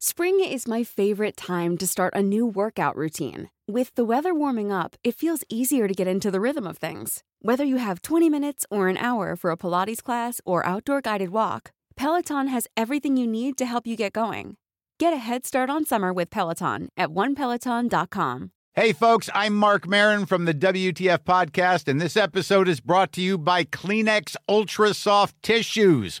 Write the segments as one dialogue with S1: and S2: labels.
S1: Spring is my favorite time to start a new workout routine. With the weather warming up, it feels easier to get into the rhythm of things. Whether you have 20 minutes or an hour for a Pilates class or outdoor guided walk, Peloton has everything you need to help you get going. Get a head start on summer with Peloton at onepeloton.com.
S2: Hey, folks, I'm Marc Maron from the WTF Podcast, and this episode is brought to you by Kleenex Ultra Soft Tissues,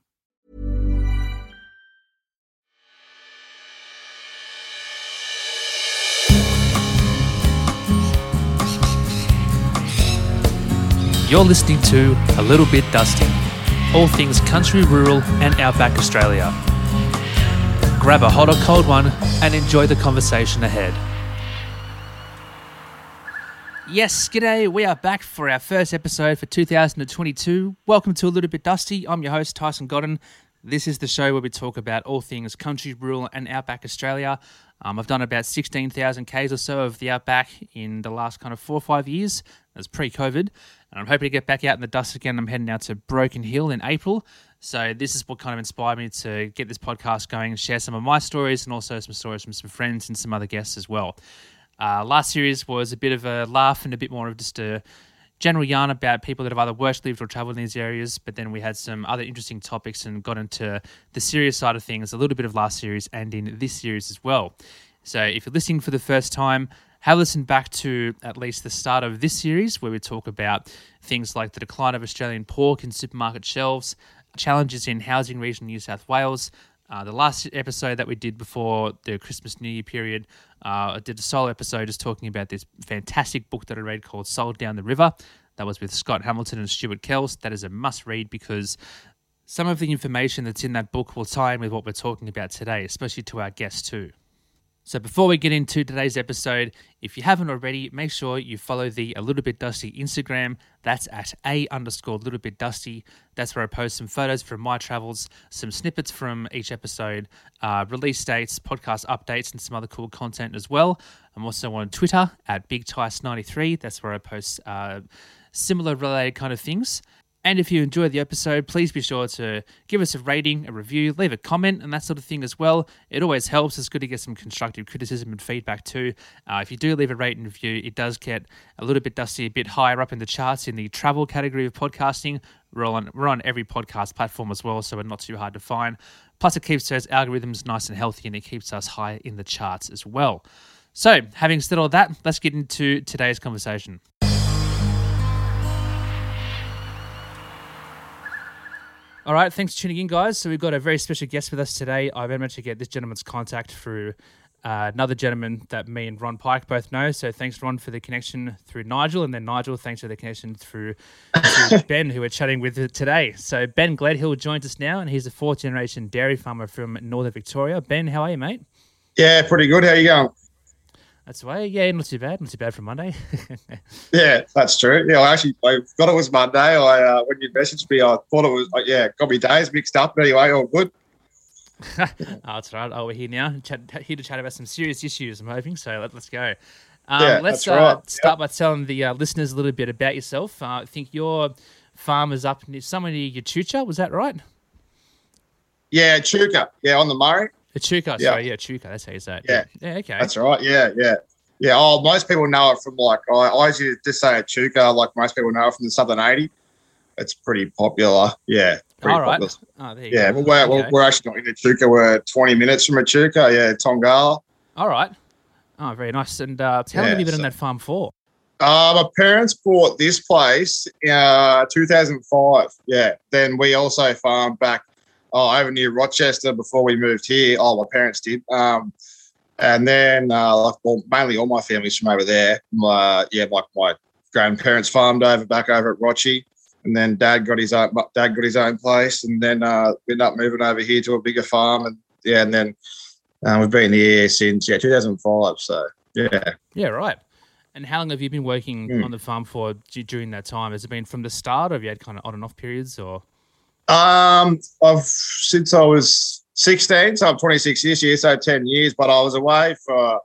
S3: You're listening to A Little Bit Dusty, all things country, rural, and outback Australia. Grab a hot or cold one and enjoy the conversation ahead. Yes, g'day. We are back for our first episode for 2022. Welcome to A Little Bit Dusty. I'm your host, Tyson Godden. This is the show where we talk about all things country, rural, and outback Australia. Um, I've done about 16,000 Ks or so of the outback in the last kind of four or five years. That's pre COVID. And I'm hoping to get back out in the dust again. I'm heading out to Broken Hill in April. So this is what kind of inspired me to get this podcast going and share some of my stories and also some stories from some friends and some other guests as well. Uh, last series was a bit of a laugh and a bit more of just a general yarn about people that have either worked, lived, or traveled in these areas. But then we had some other interesting topics and got into the serious side of things a little bit of last series and in this series as well. So if you're listening for the first time, have listened back to at least the start of this series where we talk about things like the decline of Australian pork in supermarket shelves, challenges in housing region New South Wales. Uh, the last episode that we did before the Christmas New Year period, uh, I did a solo episode just talking about this fantastic book that I read called Sold Down the River. That was with Scott Hamilton and Stuart Kells. That is a must read because some of the information that's in that book will tie in with what we're talking about today, especially to our guests too. So before we get into today's episode, if you haven't already, make sure you follow the A Little Bit Dusty Instagram. That's at A underscore Little Bit Dusty. That's where I post some photos from my travels, some snippets from each episode, uh, release dates, podcast updates, and some other cool content as well. I'm also on Twitter at BigTys93. That's where I post uh, similar related kind of things. And if you enjoyed the episode, please be sure to give us a rating, a review, leave a comment, and that sort of thing as well. It always helps. It's good to get some constructive criticism and feedback too. Uh, if you do leave a rate and review, it does get a little bit dusty, a bit higher up in the charts in the travel category of podcasting. We're on, we're on every podcast platform as well, so we're not too hard to find. Plus, it keeps those algorithms nice and healthy, and it keeps us high in the charts as well. So, having said all that, let's get into today's conversation. All right, thanks for tuning in, guys. So we've got a very special guest with us today. I've managed to get this gentleman's contact through uh, another gentleman that me and Ron Pike both know. So thanks, Ron, for the connection through Nigel, and then Nigel, thanks for the connection through, through Ben, who we're chatting with today. So Ben Gledhill joins us now, and he's a fourth generation dairy farmer from Northern Victoria. Ben, how are you, mate?
S4: Yeah, pretty good. How are you going?
S3: That's the way. Yeah, not too bad. Not too bad for Monday.
S4: yeah, that's true. Yeah, I actually I thought it was Monday. I uh, when you messaged me, I thought it was like, yeah, got me days mixed up. But anyway, all good.
S3: oh, that's right. Oh, we're here now. Chat, here to chat about some serious issues. I'm hoping so. Let, us go. Um,
S4: yeah,
S3: let's
S4: that's right.
S3: uh, start by telling the uh, listeners a little bit about yourself. Uh, I think your farm is up near somewhere near Echuca. Was that right?
S4: Yeah, Chuka. Yeah, on the Murray.
S3: Echuca,
S4: Yeah.
S3: sorry, yeah, Chuka. That's how you say it.
S4: Yeah.
S3: yeah, okay.
S4: That's right. Yeah, yeah, yeah. Oh, most people know it from like I, I usually just say Chuka. Like most people know it from the Southern Eighty. It's pretty popular. Yeah, pretty
S3: All right.
S4: popular.
S3: Oh, there you
S4: Yeah,
S3: go.
S4: but we're,
S3: Okay.
S4: we're, actually not in Echuca. We're 20 minutes from Echuca. Yeah, Tongala.
S3: All right. Oh, very nice. And uh, how long
S4: Yeah,
S3: have you been on that farm for?
S4: Uh, my parents bought this place uh 2005. Yeah. Then we also farmed back oh, over near Rochester before we moved here. Oh, my parents did. Um, and then uh, like well, mainly all my family's from over there. My yeah, like my grandparents farmed over back over at Rochi. And then dad got his own dad got his own place, and then uh, we ended up moving over here to a bigger farm, and yeah, and then uh, we've been here since yeah 2005. So yeah,
S3: Yeah, right. And how long have you been working
S4: Mm.
S3: on the farm for during that time? Has it been from the start, or have you had kind of on and off periods, or?
S4: Um, I've since I was 16, so I'm 26 this year, so 10 years. But I was away for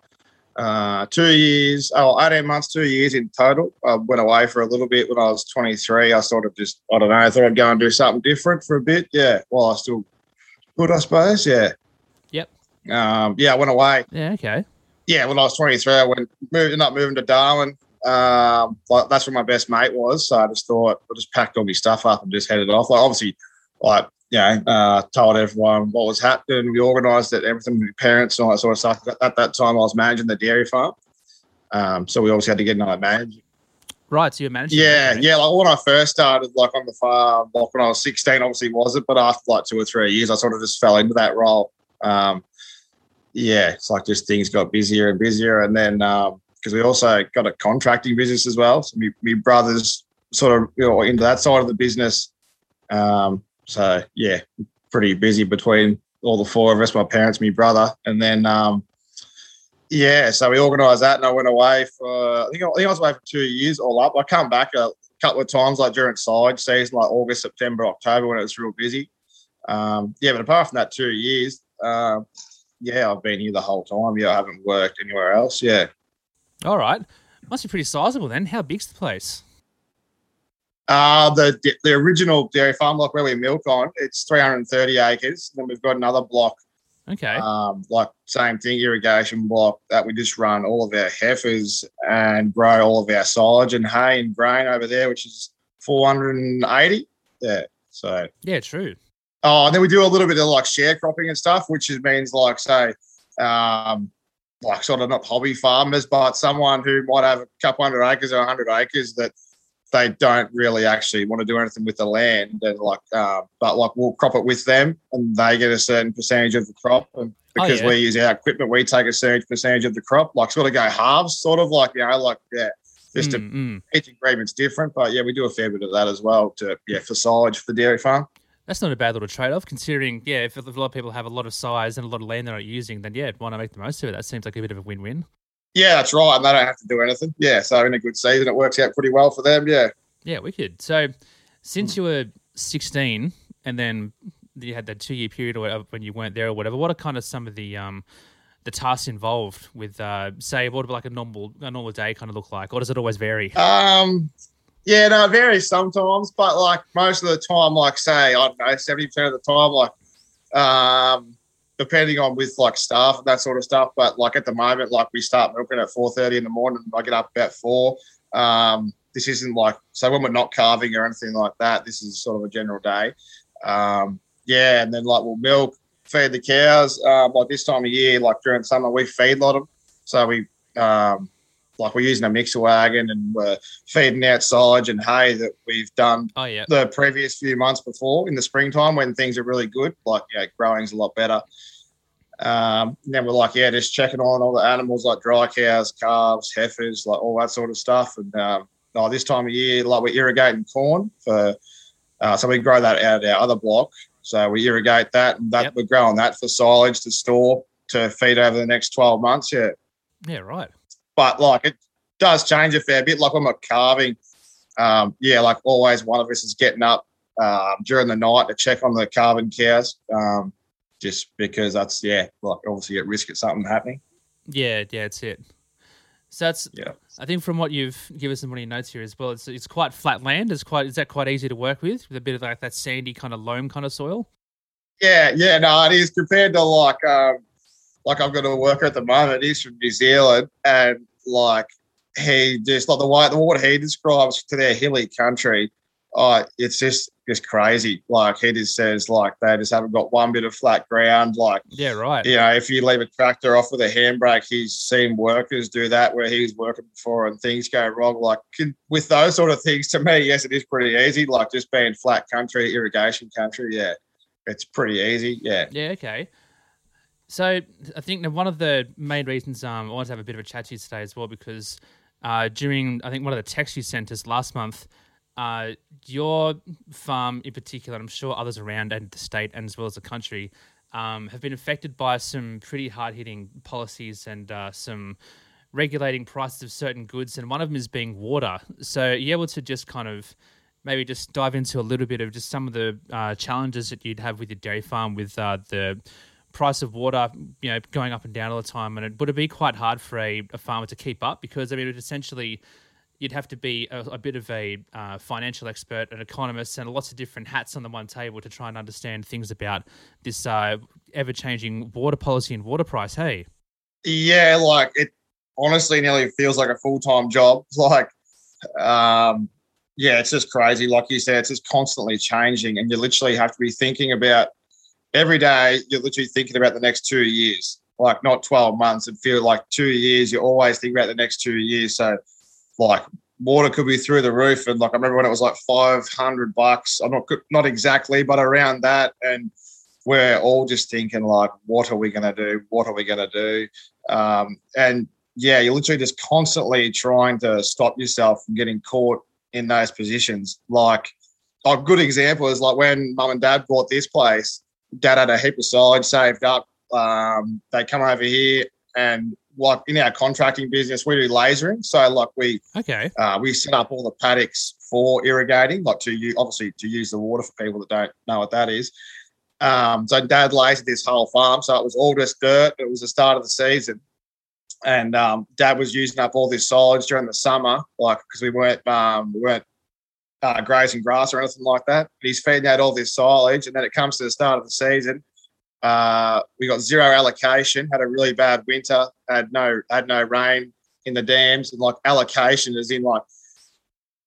S4: uh, two years, oh, 18 months, two years in total. I went away for a little bit when I was 23. I sort of just, I don't know, I thought I'd go and do something different for a bit. Yeah, while I still could, I suppose. Yeah.
S3: Yep.
S4: Um, yeah, I went away.
S3: Yeah, okay.
S4: Yeah, when I was 23, I went moved, not moving to Darwin. Um, like that's where my best mate was. So I just thought I just packed all my stuff up and just headed off. Like obviously, like you know, uh, told everyone what was happening. We organised it, everything with parents and all that sort of stuff. At that time, I was managing the dairy farm, um, so we obviously had to get another manager.
S3: Right, so you're managing.
S4: Yeah, yeah. Like when I first started, like on the farm, like when I was 16, obviously wasn't, but after like two or three years, I sort of just fell into that role. Um, yeah, it's like just things got busier and busier, and then because we also got a contracting business as well, so my, my brothers sort of you know into that side of the business. Um, so yeah, pretty busy between all the four of us, my parents, my brother, and then um, yeah, so we organised that, and I went away for I think I, I think I was away for two years all up. I come back a couple of times like during side season, like August, September, October when it was real busy. Um, yeah, but apart from that two years, uh, yeah, I've been here the whole time. Yeah, I haven't worked anywhere else. Yeah.
S3: All right. Must be pretty sizable then. How big's the place?
S4: Uh, the the original dairy farm block where we milk on, it's 330 acres. Then we've got another block,
S3: Okay.
S4: um, like same thing, irrigation block that we just run all of our heifers and grow all of our silage and hay and grain over there, which is 480. Yeah. So
S3: yeah, true.
S4: Oh, and then we do a little bit of like sharecropping and stuff, which is, means like say, um, like sort of not hobby farmers, but someone who might have a couple hundred acres or a hundred acres that they don't really actually want to do anything with the land, and like, uh, but like we'll crop it with them, and they get a certain percentage of the crop, and
S3: Oh,
S4: because
S3: yeah.
S4: we use our equipment, we take a certain percentage of the crop, like sort of go halves, sort of like you know, like yeah, just a
S3: Mm, mm.
S4: each agreement's different, but yeah, we do a fair bit of that as well to yeah for silage for the dairy farm.
S3: That's not a bad little trade off, considering, yeah, if a lot of people have a lot of size and a lot of land they're not using, then yeah, why not make the most of it? That seems like a bit of a win win.
S4: Yeah, that's right. And they don't have to do anything. Yeah. So in a good season, it works out pretty well for them. Yeah.
S3: Yeah, wicked. So, since you were 16 and then you had that two year period or whatever when you weren't there or whatever, what are kind of some of the um, the tasks involved with, uh, say, what would like a normal a normal day kind of look like, or does it always vary?
S4: Um, yeah, no, it varies sometimes, but like most of the time, like say, I don't know, 70% of the time, like, um, depending on with like staff and that sort of stuff. But like at the moment, like we start milking at 4.30 in the morning. I get up about four. Um, this isn't like, so when we're not calving or anything like that, this is sort of a general day. Um, yeah. And then like we'll milk, feed the cows. Um, like this time of year, like during summer, we feed a lot of them. So we, um, like we're using a mixer wagon and we're feeding out silage and hay that we've done
S3: Oh, yeah.
S4: the previous few months before in the springtime when things are really good. Like, yeah, growing's a lot better. Um, and then we're like, yeah, just checking on all the animals like dry cows, calves, heifers, like all that sort of stuff. And um, oh, this time of year, like we're irrigating corn for, uh, so we grow that out of our other block. So we irrigate that and that
S3: Yep.
S4: we're growing that for silage to store to feed over the next 12 months. Yeah
S3: Yeah, right.
S4: But like it does change a fair bit. Like when we're calving, um, yeah, like always one of us is getting up um, during the night to check on the calving cows, um, just because that's yeah, like obviously at risk of something happening.
S3: Yeah, yeah, that's it. So that's
S4: Yeah.
S3: I think from what you've given us some of your notes here as well, it's it's quite flat land. It's quite is that quite easy to work with with a bit of like that sandy kind of loam kind of soil.
S4: Yeah, yeah, no, it is compared to like um, like I've got a worker at the moment. He's from New Zealand, and like he just like the way the what he describes to their hilly country. Oh, it's just just crazy. Like he just says, like they just haven't got one bit of flat ground. Like
S3: Yeah, right.
S4: you know, if you leave a tractor off with a handbrake, he's seen workers do that where he's was working before and things go wrong. Like can- with those sort of things, to me, yes, it is pretty easy. Like just being flat country, irrigation country, yeah, it's pretty easy. Yeah.
S3: Yeah, okay. So I think that one of the main reasons um, I wanted to have a bit of a chat to you today as well because uh, during I think one of the texts you sent us last month, uh, your farm in particular, I'm sure others around and the state and as well as the country, um, have been affected by some pretty hard hitting policies and uh, some regulating prices of certain goods, and one of them is being water. So, you able to just kind of maybe just dive into a little bit of just some of the uh, challenges that you'd have with your dairy farm with uh, the price of water, you know, going up and down all the time, and it would it be quite hard for a, a farmer to keep up because I mean, it essentially you'd have to be a, a bit of a uh, financial expert, an economist, and lots of different hats on the one table to try and understand things about this uh, ever changing water policy and water price. Hey,
S4: Yeah, like it honestly nearly feels like a full time job. Like, um, yeah, it's just crazy. Like you said, it's just constantly changing, and you literally have to be thinking about every day. You're literally thinking about the next two years, like not 12 months. And feel like two years, you're always thinking about the next two years. So, like, water could be through the roof. And like, I remember when it was like 500 bucks. I'm not not exactly, but around that, and we're all just thinking like, what are we going to do? What are we going to do? Um, and yeah, you're literally just constantly trying to stop yourself from getting caught in those positions. Like a good example is like when mum and dad bought this place, dad had a heap of silage saved up. Um, they come over here and like in our contracting business, we do lasering. So like we
S3: okay,
S4: uh, we set up all the paddocks for irrigating, like to use obviously to use the water for people that don't know what that is. Um, so dad lasered this whole farm, so it was all just dirt. It was the start of the season, and um, dad was using up all this silage during the summer, like because we weren't um, we weren't uh, grazing grass or anything like that. He's feeding out all this silage, and then it comes to the start of the season. Uh, we got zero allocation. Had a really bad winter. Had no had no rain in the dams, and like allocation is in like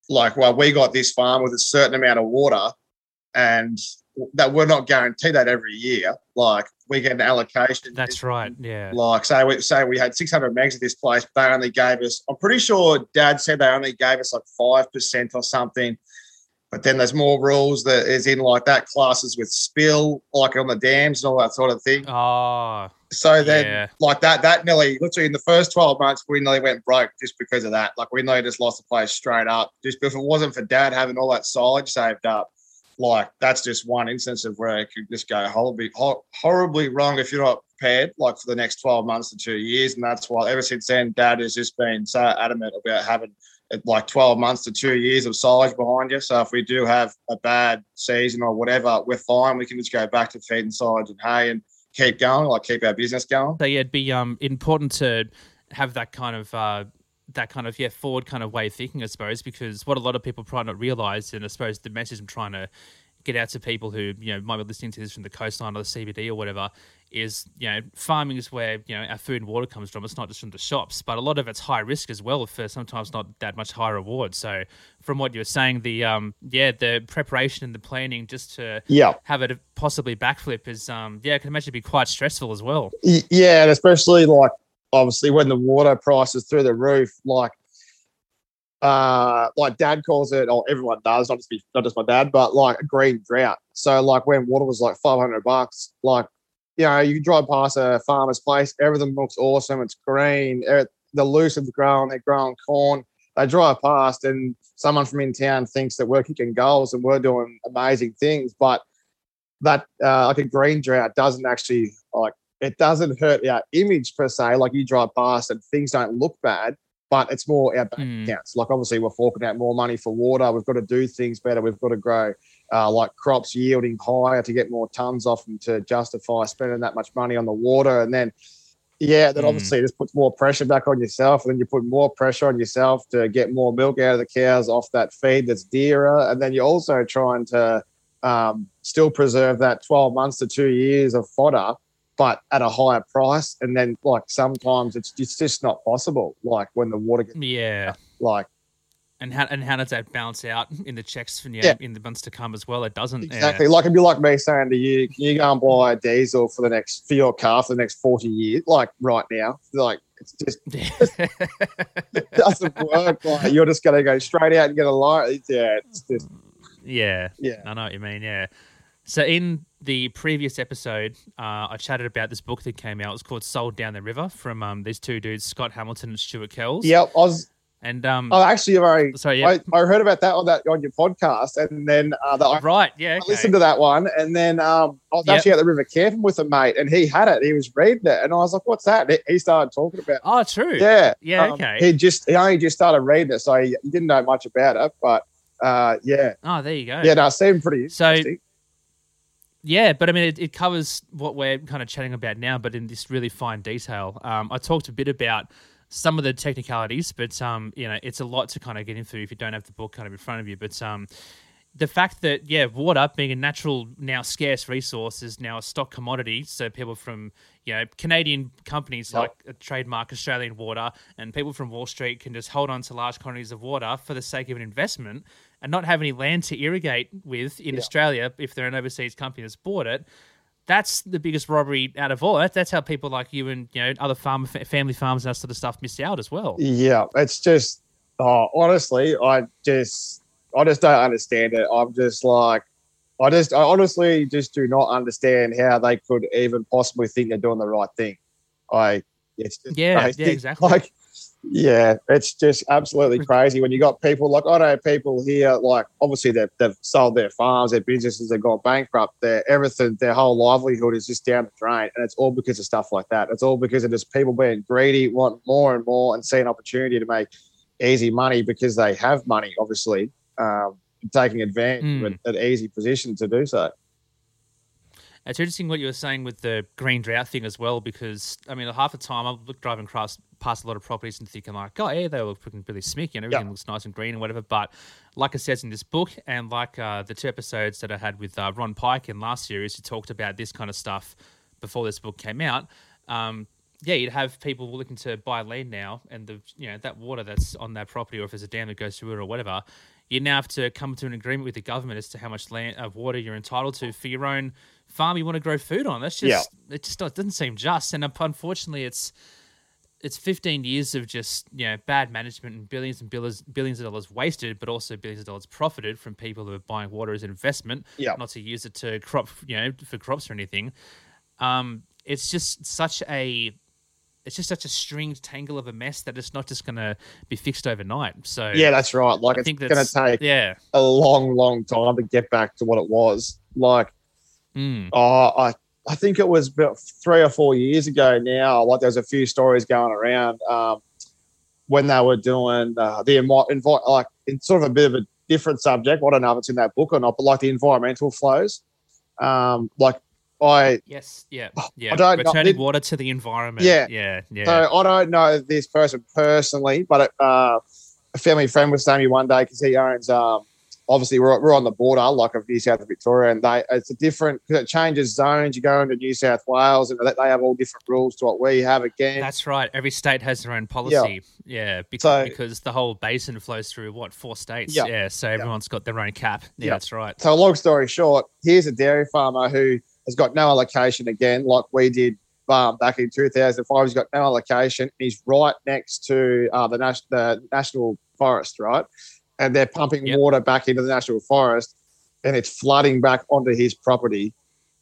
S4: like well, we got this farm with a certain amount of water, and that we're not guaranteed that every year. Like we get an allocation.
S3: that's right. Yeah,
S4: Like say we say we had 600 megs at this place, but they only gave us. I'm pretty sure Dad said they only gave us like five percent or something. But then there's more rules that is in like that classes with spill, like on the dams and all that sort of thing.
S3: oh,
S4: So then,
S3: yeah.
S4: like that, that nearly literally in the first 12 months, we nearly went broke just because of that. Like we nearly just lost the place straight up. Just if it wasn't for dad having all that silage saved up, like that's just one instance of where it could just go horribly, horribly wrong if you're not prepared, like for the next 12 months to two years. And that's why ever since then, dad has just been so adamant about having uh, like 12 months to two years of silage behind you. So if we do have a bad season or whatever, we're fine. We can just go back to feeding silage and hay and keep going, like keep our business going.
S3: So yeah, it'd be um important to have that kind of uh that kind of yeah forward kind of way of thinking, I suppose, because what a lot of people probably not realise, and I suppose the message I'm trying to get out to people who you know might be listening to this from the coastline or the CBD or whatever is you know farming is where you know our food and water comes from. It's not just from the shops, but a lot of it's high risk as well for sometimes not that much high reward. So from what you were saying, the um yeah the preparation and the planning just to
S4: Yeah.
S3: have it possibly backflip is um yeah I can imagine it'd be quite stressful as well.
S4: Yeah, and especially like obviously when the water price is through the roof, like uh like dad calls it or everyone does, not just me, not just my dad, but like a green drought. So like when water was like five hundred bucks, like you know, you drive past a farmer's place, everything looks awesome, it's green, the loose have grown, they're growing corn. They drive past and someone from in town thinks that we're kicking goals and we're doing amazing things, but that uh, like a green drought doesn't actually like it doesn't hurt our image per se. Like you drive past and things don't look bad, but it's more our bank
S3: Mm.
S4: accounts. Like obviously we're forking out more money for water. We've got to do things better. We've got to grow uh, like crops yielding higher to get more tons off them to justify spending that much money on the water. And then yeah, that
S3: Mm.
S4: obviously just puts more pressure back on yourself. And then you put more pressure on yourself to get more milk out of the cows off that feed that's dearer. And then you're also trying to um, still preserve that 12 months to two years of fodder, but at a higher price. And then, like, sometimes it's, it's just not possible. Like, when the water gets,
S3: Yeah.
S4: like,
S3: And how and how does that balance out in the checks for yeah,
S4: Yeah.
S3: in the months to come as well? It doesn't. yeah.
S4: exactly. Like, it'd be like me saying to you, can you go and buy a diesel for the next, for your car for the next 40 years? Like, right now. Like, it's just, it doesn't work. Like, you're just going to go straight out and get a light. Yeah, it's just,
S3: yeah.
S4: yeah.
S3: I know what you mean. Yeah. So in the previous episode, uh, I chatted about this book that came out. It was called "Sold Down the River" from um, these two dudes, Scott Hamilton and Stuart Kells.
S4: Yep. I was,
S3: And um,
S4: Oh, actually, already,
S3: sorry, yeah,
S4: I, I heard about that on that on your podcast, and then uh, the, I
S3: right, yeah,
S4: I listened to that one, and then um, I was
S3: Yep.
S4: actually at the river camping with a mate, and he had it. He was reading it, and I was like, "What's that?" And he- started talking about.
S3: Oh, true.
S4: Yeah,
S3: Yeah,
S4: um,
S3: okay.
S4: He just he only just started reading it, so he, didn't know much about it. But uh, yeah,
S3: Oh, there you go.
S4: yeah, no, it seemed pretty
S3: So-
S4: interesting.
S3: Yeah, but I mean, it, it covers what we're kind of chatting about now, but in this really fine detail. Um, I talked a bit about some of the technicalities, but um, you know, it's a lot to kind of get into if you don't have the book kind of in front of you. But um, the fact that yeah, water being a natural now scarce resource is now a stock commodity. So people from you know Canadian companies
S4: Yep.
S3: like uh, trademark Australian water, and people from Wall Street can just hold on to large quantities of water for the sake of an investment and not have any land to irrigate with in
S4: Yeah.
S3: Australia if they're an overseas company that's bought it. That's the biggest robbery out of all. That, that's how people like you and you know other farm family farms and that sort of stuff miss out as well.
S4: Yeah, it's just oh, honestly, I just I just don't understand it. I'm just like I just I honestly just do not understand how they could even possibly think they're doing the right thing. I it's just
S3: Yeah,
S4: crazy.
S3: yeah, exactly.
S4: Like yeah, it's just absolutely crazy when you got people like I know people here like obviously they've, they've sold their farms, their businesses, they've gone bankrupt, their everything, their whole livelihood is just down the drain, and it's all because of stuff like that. It's all because of just people being greedy, want more and more, and see an opportunity to make easy money because they have money, obviously, um, taking advantage
S3: Mm.
S4: of an easy position to do so.
S3: It's interesting what you were saying with the green drought thing as well, because I mean, half the time I'm look driving across past a lot of properties and thinking like, oh yeah, they look freaking really smicky and everything
S4: Yeah.
S3: looks nice and green and whatever. But like it says in this book, and like uh, the two episodes that I had with uh, Ron Pike in last series, who talked about this kind of stuff before this book came out. Um, yeah, you'd have people looking to buy land now, and the you know that water that's on that property, or if there's a dam that goes through it or whatever, you now have to come to an agreement with the government as to how much land of water you're entitled to for your own farm you want to grow food on. That's just it. Just doesn't seem just, and unfortunately, it's it's 15 years of just you know bad management and billions and billions billions of dollars wasted, but also billions of dollars profited from people who are buying water as an investment,
S4: Yeah.
S3: not to use it to crop you know for crops or anything. Um, it's just such a it's just such a stringed tangle of a mess that it's not just going to be fixed overnight. So
S4: Yeah, that's right. Like
S3: I
S4: it's going to take
S3: yeah.
S4: a long, long time to get back to what it was. Like
S3: Mm.
S4: Oh, I I think it was about three or four years ago now. Like there's a few stories going around um, when they were doing uh, the envi- like it's sort of a bit of a different subject. I don't know if it's in that book or not, but like the environmental flows. Um, like I
S3: Yes, yeah, yeah.
S4: don't know-
S3: Returning
S4: did-
S3: water to the environment.
S4: Yeah.
S3: yeah, yeah.
S4: so I don't know this person personally, but uh, a family friend was telling me one day because he owns um, obviously we're, we're on the border like of New South Victoria, and they it's a different because it changes zones. You go into New South Wales, and they they have all different rules to what we have again.
S3: That's right. Every state has their own policy. Yeah, because,
S4: So-
S3: because the whole basin flows through what four states.
S4: Yeah.
S3: Yeah, so everyone's got their own cap. Yeah,
S4: Yeah.
S3: that's right.
S4: So, long story short, here's a dairy farmer who has got no allocation again, like we did um, back in 2005. He's got no allocation. He's right next to uh, the, nas- the national forest, right? And they're pumping
S3: Yep.
S4: water back into the national forest, and it's flooding back onto his property.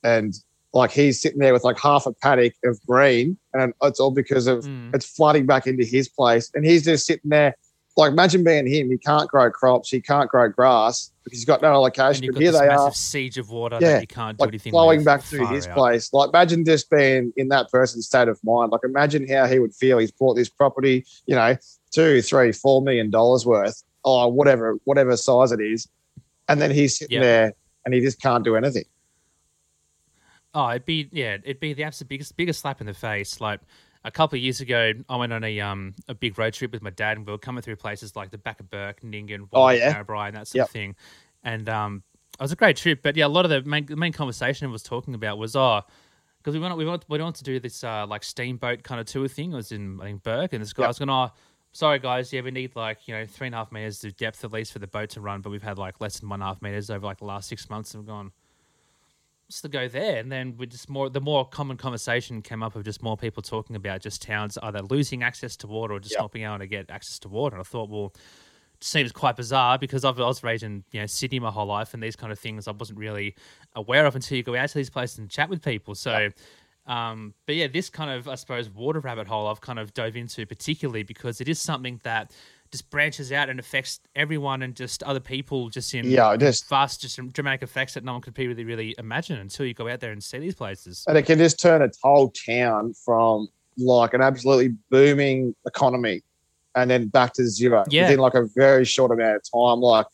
S4: And like he's sitting there with like half a paddock of green, and it's all because of
S3: Mm.
S4: it's flooding back into his place, and he's just sitting there. Like, imagine being him. He can't grow crops. He can't grow grass because he's got no
S3: And
S4: allocation.
S3: you've
S4: But
S3: got
S4: here they
S3: massive
S4: are,
S3: siege of water
S4: Yeah,
S3: that you can't do
S4: like
S3: anything
S4: flowing back through his
S3: out.
S4: place. Like, imagine just being in that person's state of mind. Like, imagine how he would feel. He's bought this property, you know, two, three, four million dollars worth, or whatever, whatever size it is, and then he's sitting
S3: Yep.
S4: there and he just can't do anything.
S3: Oh, it'd be yeah, it'd be the absolute biggest biggest slap in the face. Like a couple of years ago, I went on a um a big road trip with my dad, and we were coming through places like the back of Bourke, Nyngan,
S4: Oh, yeah?
S3: And that sort
S4: Yep.
S3: of thing. And um, it was a great trip. But yeah, a lot of the main the main conversation I was talking about was oh. Because we went, we went, we went to do this uh, like steamboat kind of tour thing. It was in I think Bourke, and this guy
S4: Yep.
S3: was going, "Oh, sorry guys, yeah, we need like you know three and a half meters of depth at least for the boat to run, but we've had like less than one and a half meters over like the last six months." And we've gone, just to go there, and then we just more the more common conversation came up of just more people talking about just towns either losing access to water or just
S4: Yep.
S3: not being able to get access to water. And I thought, well, it seems quite bizarre because I've, I was raised in you know Sydney my whole life, and these kind of things I wasn't really aware of until you go out to these places and chat with people. So. Um, but yeah, this kind of, I suppose, water rabbit hole I've kind of dove into particularly because it is something that just branches out and affects everyone and just other people just in
S4: Yeah, just
S3: fast, just dramatic effects that no one could really, really imagine until you go out there and see these places.
S4: and it can just turn a whole town from like an absolutely booming economy and then back to zero
S3: Yeah.
S4: within like a very short amount of time. Like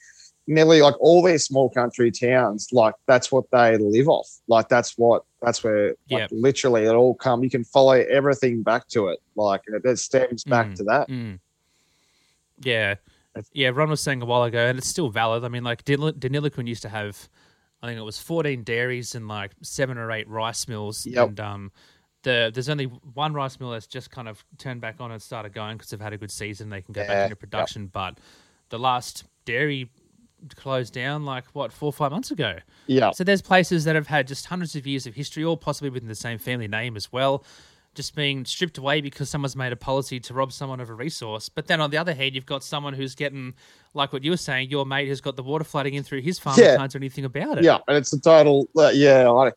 S4: nearly like all these small country towns, like that's what they live off. Like that's what that's where like,
S3: Yep.
S4: literally it all come. You can follow everything back to it. Like it, it stems back
S3: Mm.
S4: to that.
S3: Mm. Yeah.
S4: That's-
S3: Yeah, Ron was saying a while ago, and it's still valid. I mean, like, Denil- Deniliquin used to have, I think it was 14 dairies and like seven or eight rice mills.
S4: Yep.
S3: And um, the there's only one rice mill that's just kind of turned back on and started going because they've had a good season. They can go
S4: Yeah,
S3: back into
S4: yep.
S3: production. But the last dairy closed down like, what, four or five months ago.
S4: Yeah.
S3: So there's places that have had just hundreds of years of history, all possibly within the same family name as well, just being stripped away because someone's made a policy to rob someone of a resource. But then on the other hand, you've got someone who's getting, like what you were saying, your mate who's got the water flooding in through his farm
S4: Yeah.
S3: and can't do anything about it.
S4: Yeah, and it's a total. Uh, yeah, like,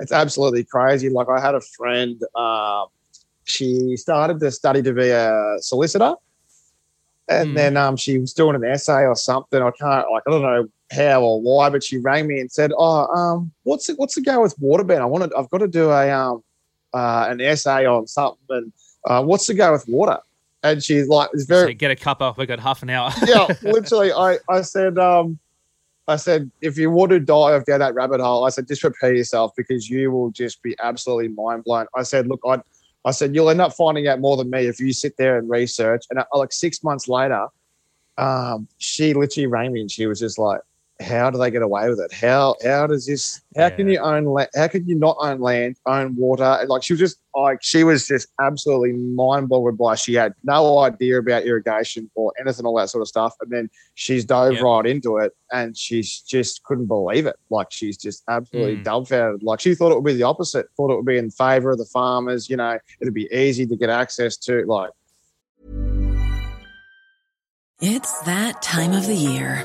S4: it's absolutely crazy. Like I had a friend. Um, she started to study to be a solicitor, and
S3: Mm.
S4: then um, she was doing an essay or something. I can't like I don't know how or why, but she rang me and said, "Oh, um, what's it? What's the go with waterbed? I want to. I've got to do a um, uh, an essay on something. And uh, what's the go with water?" And she's like, "It's very
S3: So get a cuppa. We've got half an hour.
S4: yeah, literally, I, I said, um, I said, if you want to die down that rabbit hole, I said, just prepare yourself because you will just be absolutely mind blown. I said, look, I, I said, you'll end up finding out more than me if you sit there and research. And uh, like six months later, um, she literally rang me and she was just like, how do they get away with it? How how does this? How can you own land? How can you not own land, own water? Like she was just like she was just absolutely mind boggled by. She had no idea about irrigation or anything, all that sort of stuff. And then she's dove
S3: Yep.
S4: right into it, and she's just couldn't believe it. Like she's just absolutely
S3: Mm.
S4: dumbfounded. Like she thought it would be the opposite. Thought it would be in favor of the farmers. You know, it'd be easy to get access to. Like
S5: It's that time of the year.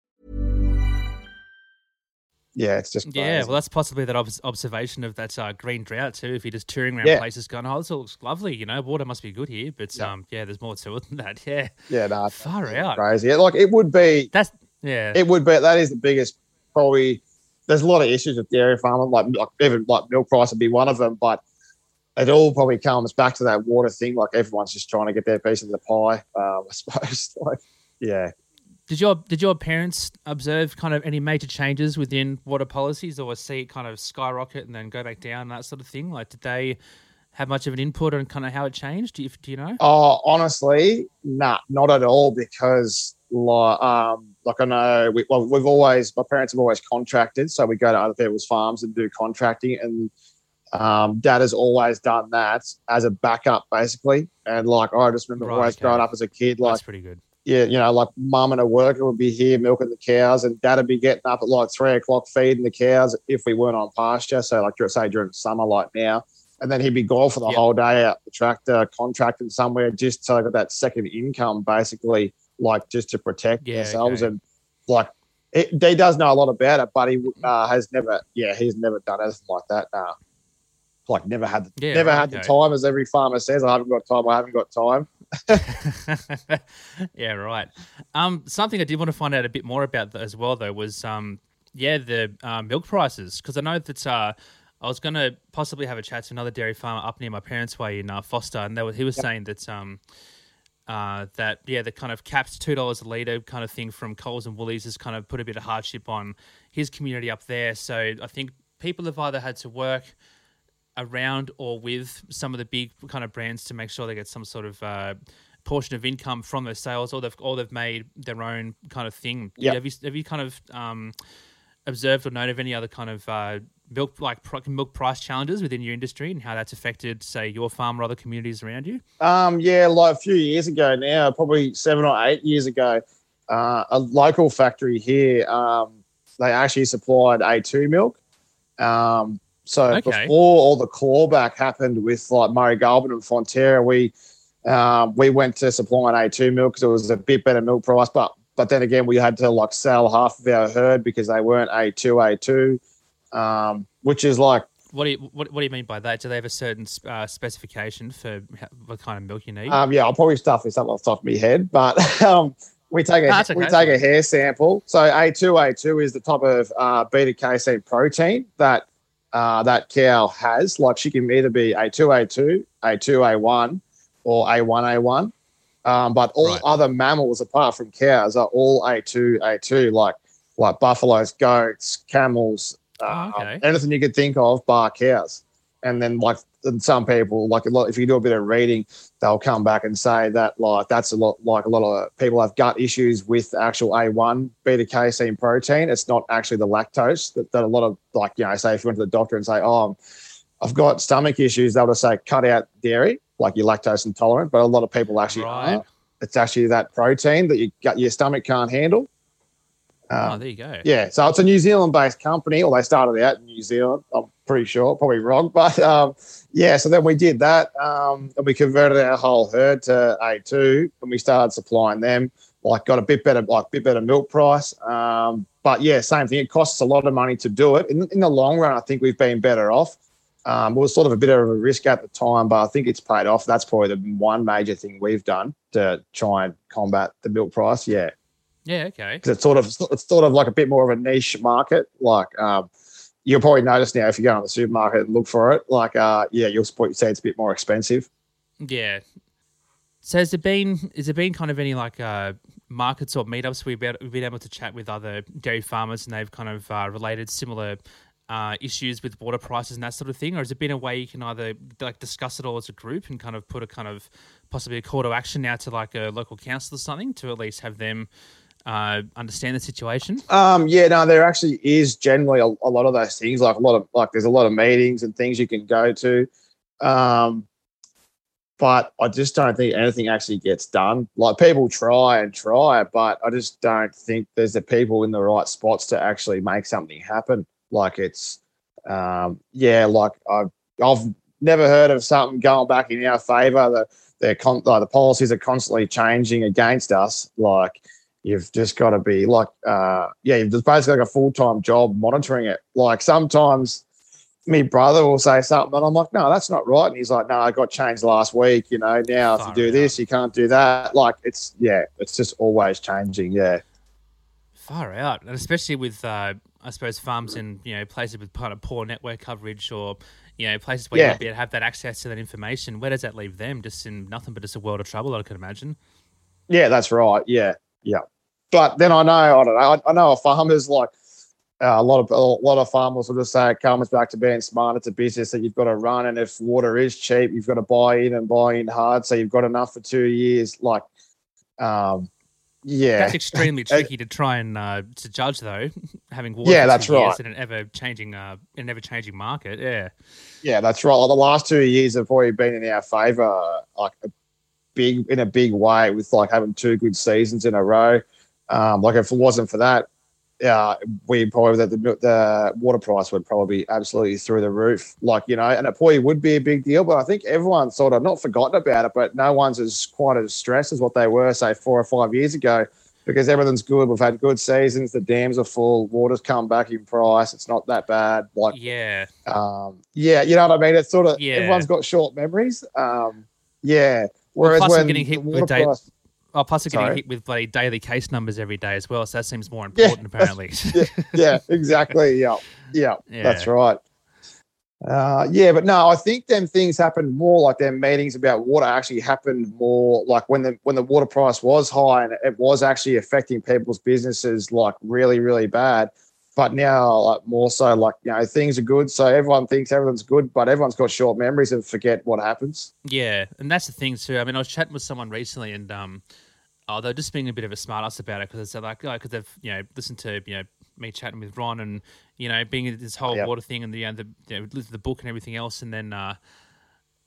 S4: Yeah, it's just
S3: Yeah,
S4: crazy.
S3: well, that's possibly that obs- observation of that uh, green drought too. If you're just touring around
S4: Yeah.
S3: places, going, "Oh, this all looks lovely," you know, water must be good here. But
S4: Yeah.
S3: um, yeah, there's more to it than that. Yeah,
S4: yeah, no, it's
S3: far out.
S4: crazy. Like it would be
S3: That's yeah,
S4: It would be. That is the biggest. Probably, there's a lot of issues with dairy farming. Like, like even like milk price would be one of them. But it all probably comes back to that water thing. Like everyone's just trying to get their piece of the pie. Um, I suppose. Like, yeah.
S3: Did your did your parents observe kind of any major changes within water policies, or see it kind of skyrocket and then go back down that sort of thing? Like, did they have much of an input on kind of how it changed? Do you, do you know?
S4: Oh, honestly, nah, not at all. Because like, um, like I know, we, well, we've always my parents have always contracted, so we go to other people's farms and do contracting, and Um, dad has always done that as a backup, basically. And like I just remember
S3: Right,
S4: always
S3: okay.
S4: growing up as a kid, like
S3: That's pretty good.
S4: Yeah, you know, like mum and a worker would be here milking the cows, and dad would be getting up at like three o'clock feeding the cows if we weren't on pasture. So, like, say during summer, like now, and then he'd be gone for the
S3: Yep.
S4: whole day out the tractor, contracting somewhere just so they got that second income, basically, like just to protect
S3: Yeah,
S4: ourselves.
S3: okay.
S4: And like, it, he does know a lot about it, but he uh, has never, yeah, he's never done anything like that. Nah. Like, never had, the,
S3: Yeah,
S4: never
S3: right,
S4: had the time, as every farmer says. I haven't got time. I haven't got time.
S3: yeah, right. Um, something I did want to find out a bit more about as well, though, was um, yeah, the uh, milk prices because I know that uh, I was going to possibly have a chat to another dairy farmer up near my parents' way in uh, Foster, and they were, he was saying that um, uh, that yeah, the kind of capped two dollars a liter kind of thing from Coles and Woolies has kind of put a bit of hardship on his community up there. So I think people have either had to work around or with some of the big kind of brands to make sure they get some sort of uh, portion of income from those sales, or they've or they've made their own kind of thing.
S4: Yeah.
S3: Have you have you kind of um, observed or known of any other kind of uh, milk like milk price challenges within your industry and how that's affected, say, your farm or other communities around you?
S4: Um, yeah, like a few years ago now, probably seven or eight years ago, uh, a local factory here, um, they actually supplied A2 milk. Um, so
S3: Okay.
S4: before all the clawback happened with like Murray Goulburn and Fonterra, we um, we went to supplying A2 milk because it was a bit better milk price. But but then again, we had to like sell half of our herd because they weren't A2 A2, um, which is like
S3: What do you what, what do you mean by that? Do they have a certain uh, specification for what kind of milk you need?
S4: Um, yeah, I'll probably stuff this up off the top of my head, but um, we take a
S3: okay,
S4: we take a hair sample. So A two A two is the type of uh, beta casein protein that uh, that cow has. Like she can either be A two A two, A two A one, or A one A one. Um, but all
S3: Right.
S4: other mammals apart from cows are all A two A two, like like buffaloes, goats, camels, uh,
S3: Oh, okay.
S4: anything you could think of, bar cows. And then like and some people, like a lot, if you do a bit of reading, they'll come back and say that like that's a lot like a lot of people have gut issues with actual A1 beta casein protein. It's not actually the lactose that, that a lot of like you know say if you went to the doctor and say oh I've got stomach issues, they'll just say cut out dairy like you're lactose intolerant. But a lot of people actually
S3: Right.
S4: aren't. It's actually that protein that you got your stomach can't handle.
S3: Oh,
S4: Um,
S3: there you go.
S4: yeah, so it's a New Zealand-based company, or they started out in New Zealand. I'm pretty sure, probably wrong, but um, yeah. So then we did that, um, and we converted our whole herd to A2, and we started supplying them. Like, got a bit better, like bit better milk price. Um, but yeah, same thing. It costs a lot of money to do it. In, in the long run, I think we've been better off. Um, it was sort of a bit of a risk at the time, but I think it's paid off. That's probably the one major thing we've done to try and combat the milk price. Yeah
S3: Yeah, okay.
S4: because it's sort of it's sort of like a bit more of a niche market. Like um, you'll probably notice now if you go to the supermarket and look for it. Like uh, yeah, you'll probably say it's a bit more expensive.
S3: Yeah. So has there been has there been kind of any like uh, markets or meetups where we've been, we've been able to chat with other dairy farmers and they've kind of uh, related similar uh, issues with water prices and that sort of thing, or has it been a way you can either like discuss it all as a group and kind of put a kind of possibly a call to action now to like a local council or something to at least have them uh, understand the situation?
S4: Um, yeah, no, there actually is generally a, a lot of those things. Like a lot of like there's a lot of meetings and things you can go to. Um, but I just don't think anything actually gets done. Like people try and try, but I just don't think there's the people in the right spots to actually make something happen. Like it's, um, yeah, like I've I've never heard of something going back in our favour. The they're con- like the policies are constantly changing against us. Like you've just got to be like, uh, yeah, you've just basically like a full time job monitoring it. Like sometimes me brother will say something and I'm like, no, that's not right. And he's like, no, I got changed last week. You know, now if you do
S3: out.
S4: this, you can't do that. Like it's, yeah, it's just always changing. Yeah.
S3: Far out, and especially with uh, I suppose farms in you know places with kind of poor network coverage or you know places where you
S4: Yeah.
S3: might be able to have that access to that information. Where does that leave them? Just in nothing but just a world of trouble, I could imagine.
S4: Yeah, that's right. Yeah, yeah. But then I know I don't know. I, I know farmers like uh, a lot of a lot of farmers will just say it comes back to being smart. It's a business that you've got to run, and if water is cheap, you've got to buy in and buy in hard. So you've got enough for two years. Like, um, yeah,
S3: That's extremely tricky to try and uh, to judge, though. Having water
S4: Yeah, that's right.
S3: in an ever changing, uh, in an ever changing market. Yeah,
S4: Yeah, that's right. Like the last two years have already been in our favour, like a big in a big way, with like having two good seasons in a row. Um, like if it wasn't for that, uh, we probably the, the the water price would probably be absolutely through the roof. Like you know, and it probably would be a big deal. But I think everyone's sort of not forgotten about it, but no one's as quite as stressed as what they were, say, four or five years ago. Because everything's good, we've had good seasons. The dams are full. Water's come back in price. It's not that bad. Like
S3: yeah,
S4: um, yeah, you know what I mean. It's sort of
S3: Yeah.
S4: everyone's got short memories. Um, yeah. Whereas
S3: plus I'm
S4: when
S3: getting
S4: the
S3: hit with date-
S4: price-
S3: Oh, plus they're getting hit with bloody daily case numbers every day as well, so that seems more
S4: Yeah,
S3: important apparently.
S4: yeah, yeah, exactly. Yeah, yeah,
S3: Yeah.
S4: that's right. Uh, yeah, but no, I think them things happened more like their meetings about water actually happened more like when the when the water price was high and it was actually affecting people's businesses like really really bad. But now, like more so, like you know, things are good, so everyone thinks everyone's good, but everyone's got short memories and forget what happens.
S3: Yeah, and that's the thing too. I mean, I was chatting with someone recently, and um, oh, they're just being a bit of a smartass about it because they're like, oh, because they've you know listened to you know me chatting with Ron and you know being this whole
S4: Yep.
S3: water thing and the uh, the you know, the book and everything else, and then uh,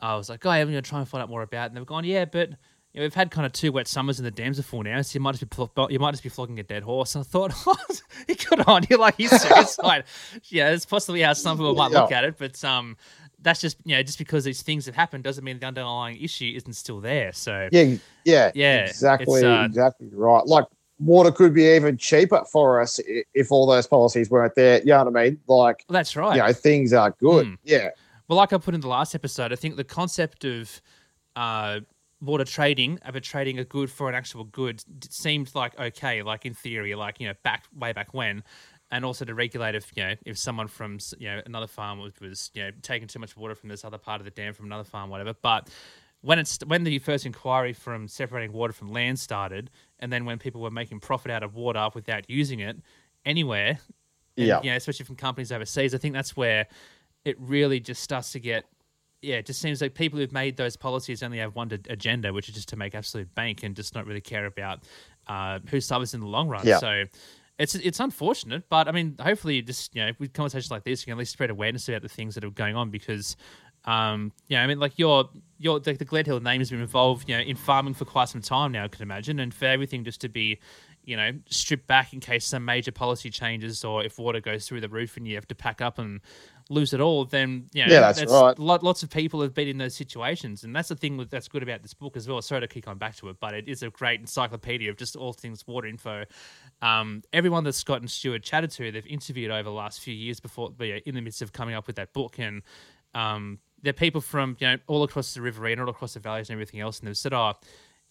S3: I was like, oh, I'm going to try and find out more about, it. and they've gone, yeah, but. You know, we've had kind of two wet summers and the dams are full now, so you might just be you might just be flogging a dead horse. And I thought, you good on you, like serious? like, yeah, it's possibly how some people might look at it, but um, that's just you know just because these things have happened doesn't mean the underlying issue isn't still there. So
S4: Yeah, yeah,
S3: Yeah,
S4: exactly,
S3: uh,
S4: exactly right. Like water could be even cheaper for us if all those policies weren't there. You know what I mean? Like,
S3: well, that's right.
S4: you know, things are good.
S3: Hmm.
S4: Yeah,
S3: Well, like I put in the last episode, I think the concept of uh, water trading, of a trading a good for an actual good, seemed like okay, like in theory, like you know, back way back when, and also to regulate if you know if someone from you know another farm was, was you know taking too much water from this other part of the dam from another farm, whatever. But when it's when the first inquiry from separating water from land started, and then when people were making profit out of water without using it anywhere, and,
S4: Yeah.
S3: you know, especially from companies overseas, I think that's where it really just starts to get. Yeah, it just seems like people who've made those policies only have one agenda, which is just to make absolute bank and just not really care about uh, who suffers in the long run.
S4: Yeah.
S3: So it's it's unfortunate, but I mean, hopefully, just you know, with conversations like this, you can at least spread awareness about the things that are going on because. Um, yeah, I mean, like your your the, the Gledhill name has been involved, you know, in farming for quite some time now. I can imagine, and for everything just to be, you know, stripped back in case some major policy changes or if water goes through the roof and you have to pack up and lose it all, then you know,
S4: Yeah, that's right.
S3: Lot, lots of people have been in those situations, and that's the thing with- that's good about this book as well. Sorry to keep on back to it, but it is a great encyclopedia of just all things water info. Um, everyone that Scott and Stuart chatted to, they've interviewed over the last few years before, in the midst of coming up with that book, and um, they're people from you know all across the Riverina, all across the valleys, and everything else, and they've said, "Oh,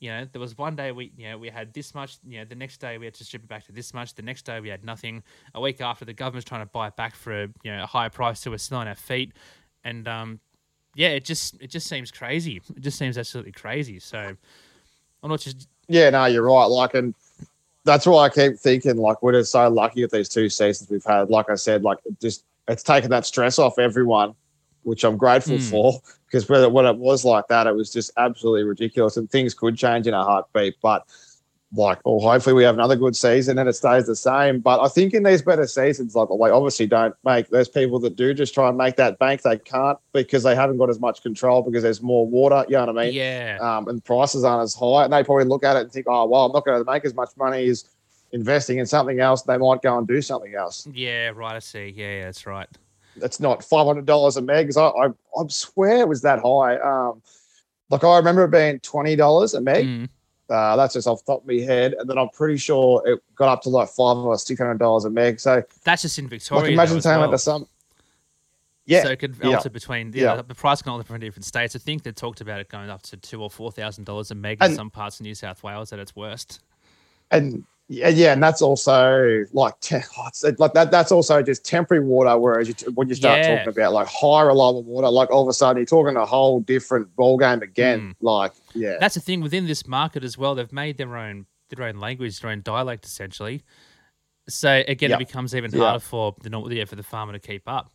S3: you know, there was one day we, you know, we had this much. You know, the next day we had to strip it back to this much. The next day we had nothing. A week after, the government's trying to buy it back for a, you know a higher price, so we're still on our feet. And um, yeah, it just it just seems crazy. It just seems absolutely crazy. So I'm not just
S4: yeah, no, you're right. Like, and that's why I keep thinking, like, we're just so lucky with these two seasons we've had. Like I said, like, it just it's taken that stress off everyone, which I'm grateful
S3: Mm.
S4: for. Because when it, when it was like that, it was just absolutely ridiculous, and things could change in a heartbeat. But like, well, hopefully we have another good season and it stays the same. But I think in these better seasons, like, like obviously don't make those people that do just try and make that bank, they can't because they haven't got as much control because there's more water. You know what I mean?
S3: yeah.
S4: um, and prices aren't as high, and they probably look at it and think, "Oh, well, I'm not going to make as much money as investing in something else." They might go and do something else.
S3: Yeah, right. I see. Yeah, yeah, that's right.
S4: It's not five hundred dollars a meg. I, I I swear it was that high. Um, like I remember it being twenty dollars a meg.
S3: Mm.
S4: Uh, that's just off the top of my head, and then I'm pretty sure it got up to like five or six hundred dollars a meg. So,
S3: That's just in Victoria.
S4: like, imagine saying
S3: well.
S4: that to some. Yeah,
S3: So it could
S4: yeah.
S3: alter between yeah,
S4: Yeah.
S3: the price can alter between different states. I think they talked about it going up to two or four thousand dollars a meg in some parts of New South Wales at its worst.
S4: and yeah, yeah, and that's also like te- oh, like that. That's also just temporary water. Whereas you, when you start
S3: Yeah.
S4: talking about like high reliable water, like all of a sudden you're talking a whole different ball game again.
S3: Mm.
S4: Like yeah,
S3: That's the thing within this market as well. They've made their own their own language, their own dialect essentially. So again,
S4: Yeah.
S3: it becomes even harder for the normal yeah, for the farmer to keep up.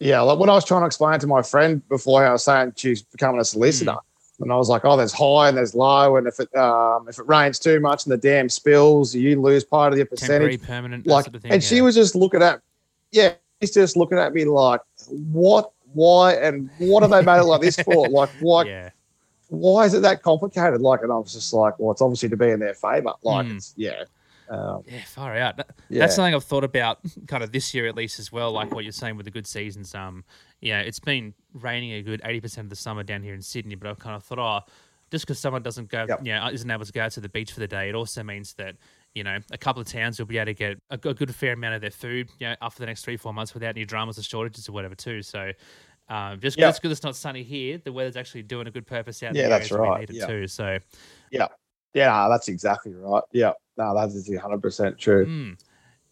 S4: yeah. Like when I was trying to explain to my friend before, I was saying she's becoming a solicitor.
S3: Mm.
S4: And I was like, oh, there's high and there's low, and if it um, if it rains too much and the dam spills, you lose part of your percentage.
S3: Temporary, permanent,
S4: Like,
S3: sort of thing.
S4: and she was just looking at, yeah, she's just looking at me like, what, why, and what have they made it like this for? Like, why,
S3: yeah.
S4: why is it that complicated? Like, and I was just like, well, it's obviously to be in their favor. Like,
S3: Hmm.
S4: it's yeah, um,
S3: Yeah, far out. That-
S4: Yeah.
S3: That's something I've thought about kind of this year at least as well, like what you're saying with the good seasons. Um, yeah, it's been raining a good 80% of the summer down here in Sydney, but I've kind of thought, oh, just because someone doesn't go,
S4: Yep.
S3: yeah, isn't able to go out to the beach for the day, it also means that, you know, a couple of towns will be able to get a, a good fair amount of their food, you know, for the next three, four months without any dramas or shortages or whatever, too. So, um, just
S4: Yep.
S3: because it's not sunny here, the weather's actually doing a good purpose out there. Yeah,
S4: that's right.
S3: we need it
S4: Yeah.
S3: too. So,
S4: yeah, yeah, that's exactly right. Yeah, no, that is hundred percent true.
S3: Mm.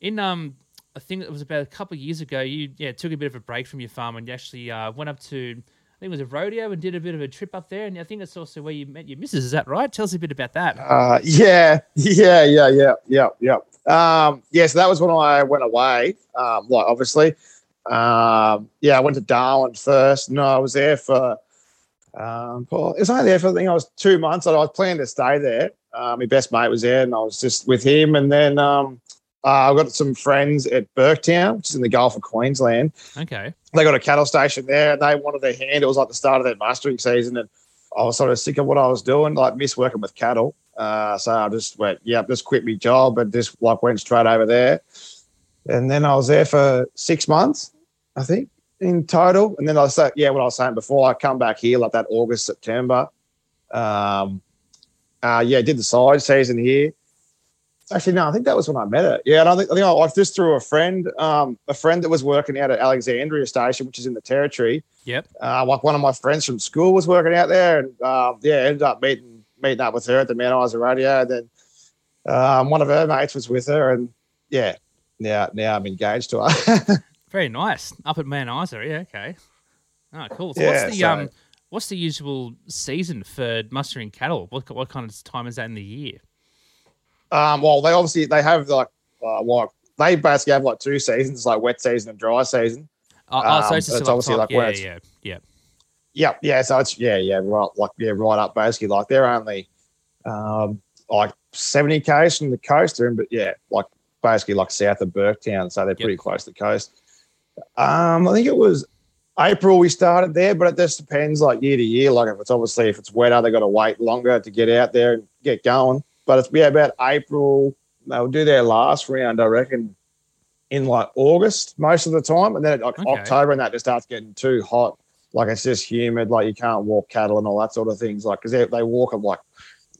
S3: In um, I think it was about a couple of years ago. You yeah took a bit of a break from your farm and you actually uh, went up to I think it was a rodeo and did a bit of a trip up there. And I think that's also where you met your missus. Is that right? Tell us a bit about that.
S4: Uh, yeah, yeah, yeah, yeah, yeah, yeah. Um, yeah, so that was when I went away. Um, like obviously, um, yeah, I went to Darwin first. No, I was there for. Um, well, it was only there for I think I was two months. I was planning to stay there. Uh, my best mate was there, and I was just with him. And then um, uh, I got some friends at Burketown, which is in the Gulf of Queensland.
S3: Okay.
S4: They got a cattle station there, and they wanted their hand. It was like the start of their mustering season, and I was sort of sick of what I was doing, like miss working with cattle. Uh, so I just went, yeah, just quit my job and just like went straight over there. And then I was there for six months, I think, in total. And then I was, yeah, what I was saying before, I come back here like that August, September. Um, uh, yeah, did the side season here. Actually, no, I think that was when I met her. Yeah, and I think, I think I, just through a friend, um, a friend that was working out at Alexandria Station, which is in the Territory.
S3: Yep.
S4: Uh, like one of my friends from school was working out there, and um, yeah, ended up meeting meeting up with her at the Mount Isa Rodeo. And then um, one of her mates was with her, and yeah, now now I'm engaged to her.
S3: Very nice. Up at Mount Isa. Yeah. Okay. Oh, cool. So
S4: Yeah,
S3: what's the
S4: so-
S3: um, what's the usual season for mustering cattle? What what kind of time is that in the year?
S4: Um, well, they obviously they have like uh, like they basically have like two seasons, like wet season and dry season.
S3: Oh, oh so
S4: Um,
S3: it's
S4: it's obviously like
S3: yeah, yeah, yeah.
S4: Yeah, yeah. So it's yeah, yeah, right, like yeah, right up basically. Like they're only um like seventy k's from the coast, they're in, but yeah, like basically like south of Burketown, so they're pretty close to the coast. Um, I think it was April we started there, but it just depends like year to year. Like if it's obviously if it's wetter, they got to wait longer to get out there and get going. But it's yeah, about April. They'll do their last round, I reckon, in like August most of the time, and then like
S3: Okay.
S4: October, and that just starts getting too hot. Like it's just humid. Like you can't walk cattle and all that sort of things. Like because they, they walk them like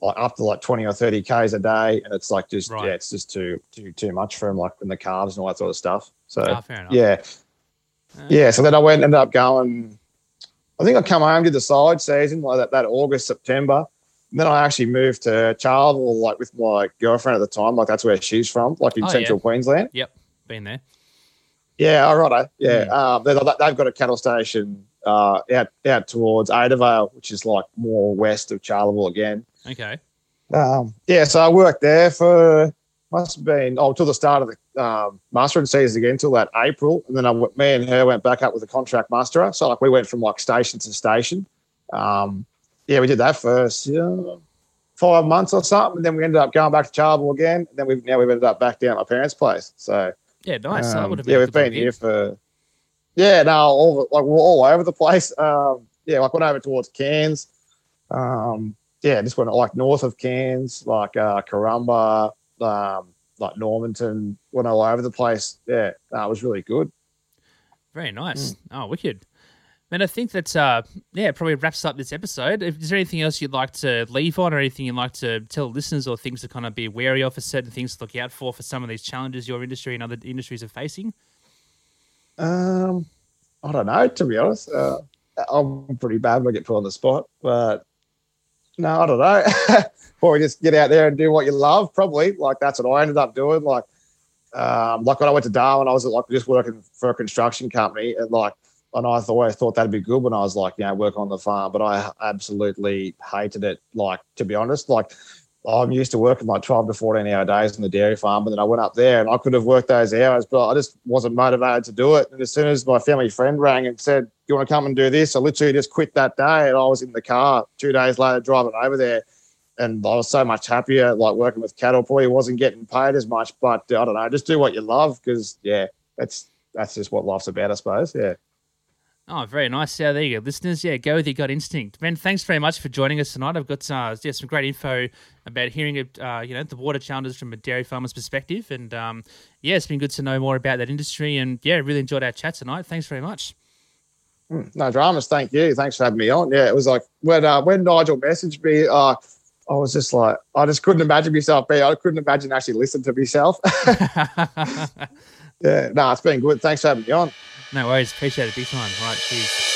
S4: like up to like twenty or thirty k's a day, and it's like just
S3: Right.
S4: yeah, it's just too too too much for them. Like in the calves and all that sort of stuff. So
S3: ah, fair enough.
S4: yeah, yeah. So then I went ended up going. I think I come home did the side season like that, that August September. Then I actually moved to Charleville, like with my girlfriend at the time. Like that's where she's from, like in
S3: Oh, yeah.
S4: central Queensland.
S3: Yep. Been there.
S4: Yeah, all right. Yeah,
S3: Hmm.
S4: um, they, they've got a cattle station uh, out out towards Adavale, which is like more west of Charleville again.
S3: Okay.
S4: Um, yeah, so I worked there for must have been oh till the start of the um, mustering season again till that April, and then I went, me and her went back up with a contract musterer. So like we went from like station to station. Um, yeah, we did that first yeah, five months or something, and then we ended up going back to Charleville again. And then we've now we've ended up back down at my parents' place. So
S3: Yeah, nice. that
S4: um,
S3: would have been
S4: yeah, we've been here
S3: gig.
S4: for yeah, no, all like we're all over the place. Um, yeah, like went over towards Cairns. Um, yeah, just went like north of Cairns, like uh, Karumba, um, like Normanton. Went all over the place. Yeah, no, it was really good.
S3: Very nice.
S4: Mm.
S3: Oh, wicked. Man, I think that's uh yeah, probably wraps up this episode. Is there anything else you'd like to leave on or anything you'd like to tell listeners or things to kind of be wary of for certain things to look out for for some of these challenges your industry and other industries are facing?
S4: Um, I don't know, to be honest. Uh, I'm pretty bad when I get put on the spot, but no, I don't know. Probably just get out there and do what you love. Probably like that's what I ended up doing. Like, um, like when I went to Darwin, I was like just working for a construction company, and like, and I always thought that'd be good when I was like, you know, work on the farm, but I absolutely hated it. Like, to be honest, like, I'm used to working like 12 to 14 hour days on the dairy farm, but then I went up there and I could have worked those hours, but I just wasn't motivated to do it. And as soon as my family friend rang and said, "Do "You want to come and do this?" I literally just quit that day, and I was in the car two days later driving over there, and I was so much happier. Like working with cattle, probably wasn't getting paid as much, but uh, I don't know, just do what you love because yeah, that's that's just what life's about, I suppose. Yeah.
S3: Oh, very nice. Yeah, there you go, listeners. Yeah, go with your gut instinct. Ben, thanks very much for joining us tonight. I've got uh, yeah, some great info about hearing uh, you know the water challenges from a dairy farmer's perspective, and um, yeah, it's been good to know more about that industry. And yeah, really enjoyed our chat tonight. Thanks very much.
S4: Mm, no dramas. Thank you. Thanks for having me on. Yeah, it was like when uh, when Nigel messaged me, uh, I was just like, I just couldn't imagine myself being. I couldn't imagine actually listening to myself. yeah, no, it's been good. Thanks for having me on.
S3: No worries. Appreciate it. Big time. All right. Cheers.